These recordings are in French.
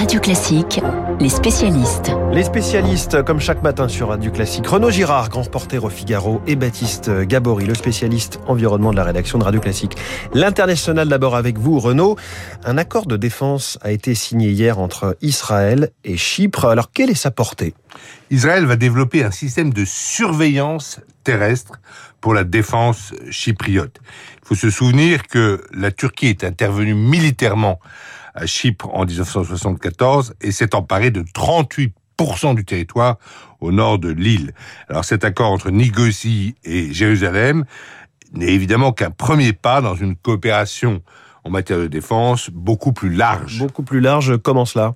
Radio Classique, les spécialistes. Les spécialistes, comme chaque matin sur Radio Classique, Renaud Girard, grand reporter au Figaro, et Baptiste Gabory, le spécialiste environnement de la rédaction de Radio Classique. L'international d'abord avec vous, Renaud. Un accord de défense a été signé hier entre Israël et Chypre. Alors, quelle est sa portée? Israël va développer un système de surveillance terrestre pour la défense chypriote. Il faut se souvenir que la Turquie est intervenue militairement à Chypre en 1974 et s'est emparée de 38% du territoire au nord de l'île. Alors cet accord entre Nicosie et Jérusalem n'est évidemment qu'un premier pas dans une coopération en matière de défense beaucoup plus large. Beaucoup plus large, comment cela?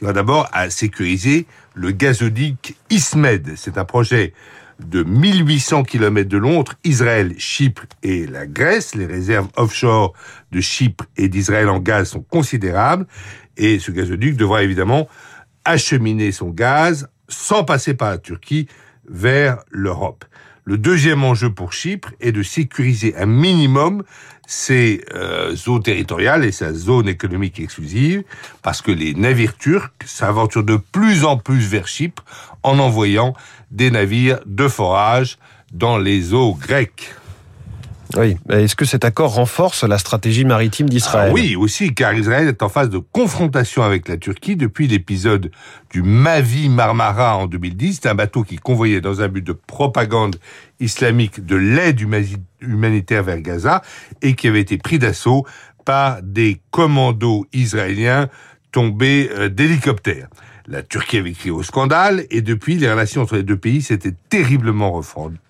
Il va d'abord à sécuriser le gazoduc Ismed. C'est un projet de 1800 km de long entre Israël, Chypre et la Grèce. Les réserves offshore de Chypre et d'Israël en gaz sont considérables et ce gazoduc devra évidemment acheminer son gaz sans passer par la Turquie vers l'Europe. Le deuxième enjeu pour Chypre est de sécuriser un minimum ses euh, eaux territoriales et sa zone économique exclusive, parce que les navires turcs s'aventurent de plus en plus vers Chypre en envoyant des navires de forage dans les eaux grecques. Oui, est-ce que cet accord renforce la stratégie maritime d'Israël ah Oui, aussi, car Israël est en phase de confrontation avec la Turquie depuis l'épisode du Mavi Marmara en 2010. C'est un bateau qui convoyait dans un but de propagande islamique de l'aide humanitaire vers Gaza et qui avait été pris d'assaut par des commandos israéliens tombés euh, d'hélicoptères. La Turquie avait crié au scandale et depuis, les relations entre les deux pays s'étaient terriblement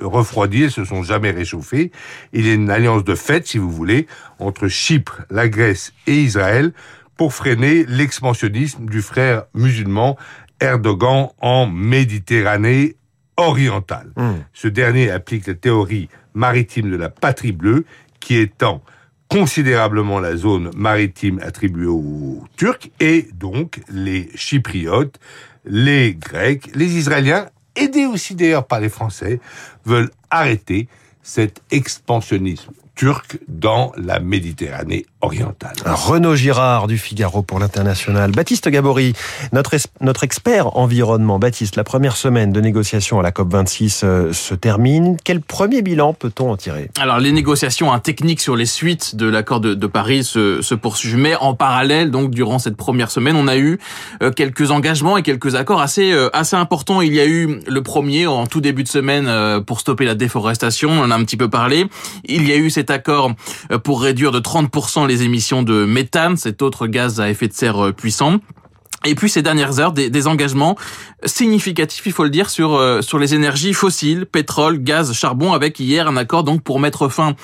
refroidies, elles se sont jamais réchauffées. Il y a une alliance de fait, si vous voulez, entre Chypre, la Grèce et Israël pour freiner l'expansionnisme du frère musulman Erdogan en Méditerranée orientale. Hmm. Ce dernier applique la théorie maritime de la patrie bleue qui étend considérablement la zone maritime attribuée aux Turcs et donc les Chypriotes, les Grecs, les Israéliens, aidés aussi d'ailleurs par les Français, veulent arrêter cet expansionnisme turc dans la Méditerranée orientale. Renaud Girard du Figaro pour l'international. Baptiste Gabory, notre, notre expert environnement. Baptiste, la première semaine de négociations à la COP26 euh, se termine. Quel premier bilan peut-on en tirer? Alors les négociations hein, techniques sur les suites de l'accord de, de, Paris se, se, poursuivent. Mais en parallèle, donc durant cette première semaine, on a eu euh, quelques engagements et quelques accords assez, euh, assez importants. Il y a eu le premier en tout début de semaine pour stopper la déforestation, on en a un petit peu parlé. Il y a eu cette accord euh, pour réduire de 30% les émissions de méthane, cet autre gaz à effet de serre euh, puissant. Et puis ces dernières heures, des, engagements significatifs, il faut le dire, sur euh, sur les énergies fossiles, pétrole, gaz, charbon, avec hier un accord donc pour mettre fin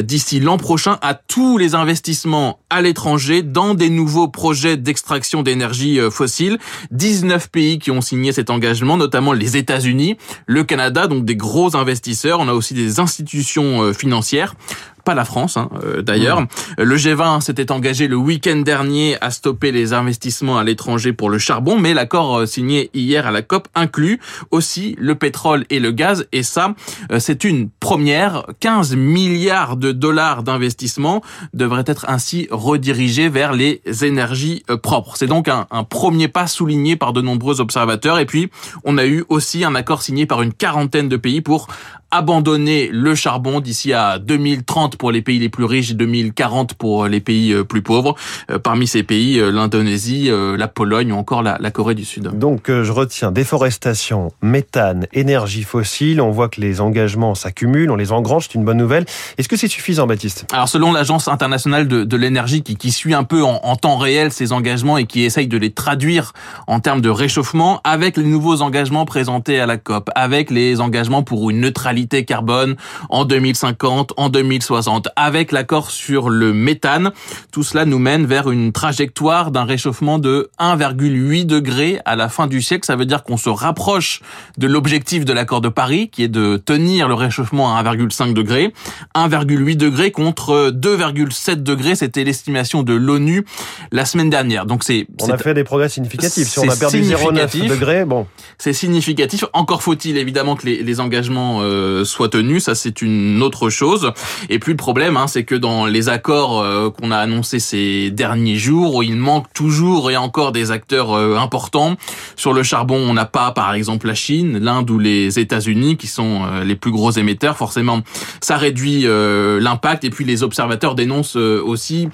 d'ici l'an prochain à tous les investissements à l'étranger dans des nouveaux projets d'extraction d'énergie fossile. 19 pays qui ont signé cet engagement, notamment les États-Unis, le Canada, donc des gros investisseurs. On a aussi des institutions financières pas la France hein, euh, d'ailleurs. Le G20 s'était engagé le week-end dernier à stopper les investissements à l'étranger pour le charbon, mais l'accord euh, signé hier à la COP inclut aussi le pétrole et le gaz, et ça, euh, c'est une première. 15 milliards de dollars d'investissement devraient être ainsi redirigés vers les énergies propres. C'est donc un, un premier pas souligné par de nombreux observateurs, et puis on a eu aussi un accord signé par une quarantaine de pays pour abandonner le charbon d'ici à 2030 pour les pays les plus riches, 2040 pour les pays euh, plus pauvres. Euh, parmi ces pays, euh, l'Indonésie, la Pologne ou encore la, Corée du Sud. Donc je retiens déforestation, méthane, énergie fossile. On voit que les engagements s'accumulent, on les engrange, c'est une bonne nouvelle. Est-ce que c'est suffisant, Baptiste? Alors selon l'Agence internationale de, l'énergie qui, qui, suit un peu en, en, temps réel ces engagements et qui essaye de les traduire en termes de réchauffement, avec les nouveaux engagements présentés à la COP, avec les engagements pour une neutralité carbone en 2050, en 2060, avec l'accord sur le méthane. Tout cela nous mène vers une trajectoire d'un réchauffement de 1,8 degré à la fin du siècle. Ça veut dire qu'on se rapproche de l'objectif de l'accord de Paris, qui est de tenir le réchauffement à 1,5 degré. 1,8 degré contre 2,7 degrés, c'était l'estimation de l'ONU la semaine dernière. Donc c'est on a fait des progrès significatifs. Si on a perdu 0,9 degrés, bon, c'est significatif. Encore faut-il évidemment que les, les engagements euh, soit tenu. Ça, c'est une autre chose. Et puis le problème, hein, c'est que dans les accords qu'on a annoncés ces derniers jours, il manque toujours et encore des acteurs importants. Sur le charbon, on n'a pas, par exemple, la Chine, l'Inde ou les États-Unis qui sont les plus gros émetteurs. Forcément, ça réduit l'impact. Et puis les observateurs dénoncent aussi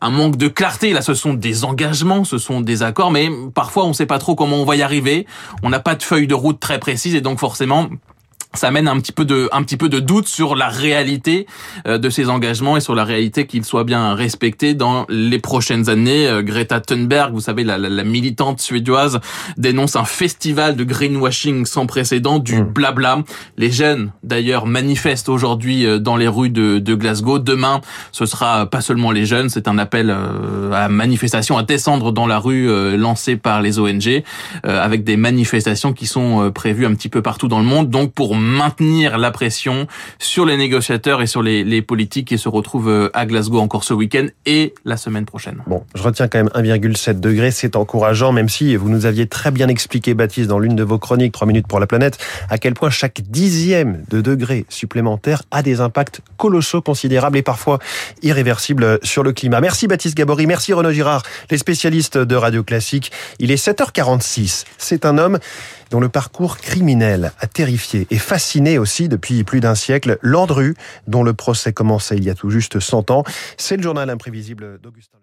un manque de clarté. Là, ce sont des engagements, ce sont des accords, mais parfois on ne sait pas trop comment on va y arriver. On n'a pas de feuille de route très précise et donc forcément ça mène un petit peu de un petit peu de doute sur la réalité euh, de ces engagements et sur la réalité qu'ils soient bien respectés dans les prochaines années. Euh, Greta Thunberg, vous savez la, la, militante suédoise, dénonce un festival de greenwashing sans précédent, du mm. blabla. Les jeunes d'ailleurs manifestent aujourd'hui euh, dans les rues de, de, Glasgow. Demain, ce sera pas seulement les jeunes, c'est un appel à manifestation, à descendre dans la rue lancé par les ONG avec des manifestations qui sont prévues un petit peu partout dans le monde. Donc pour maintenir la pression sur les négociateurs et sur les, les politiques qui se retrouvent euh, à Glasgow encore ce week-end et la semaine prochaine. Bon, je retiens quand même 1,7 degré, c'est encourageant, même si vous nous aviez très bien expliqué, Baptiste, dans l'une de vos chroniques, 3 minutes pour la planète, à quel point chaque dixième de degré supplémentaire a des impacts colossaux, considérables et parfois irréversibles sur le climat. Merci Baptiste Gabory, merci Renaud Girard, les spécialistes de Radio Classique. Il est 7h46. C'est un homme dont le parcours criminel a terrifié et fasciné aussi depuis plus d'un siècle Landru, dont le procès commençait il y a tout juste 100 ans. C'est le journal imprévisible d'Augustin.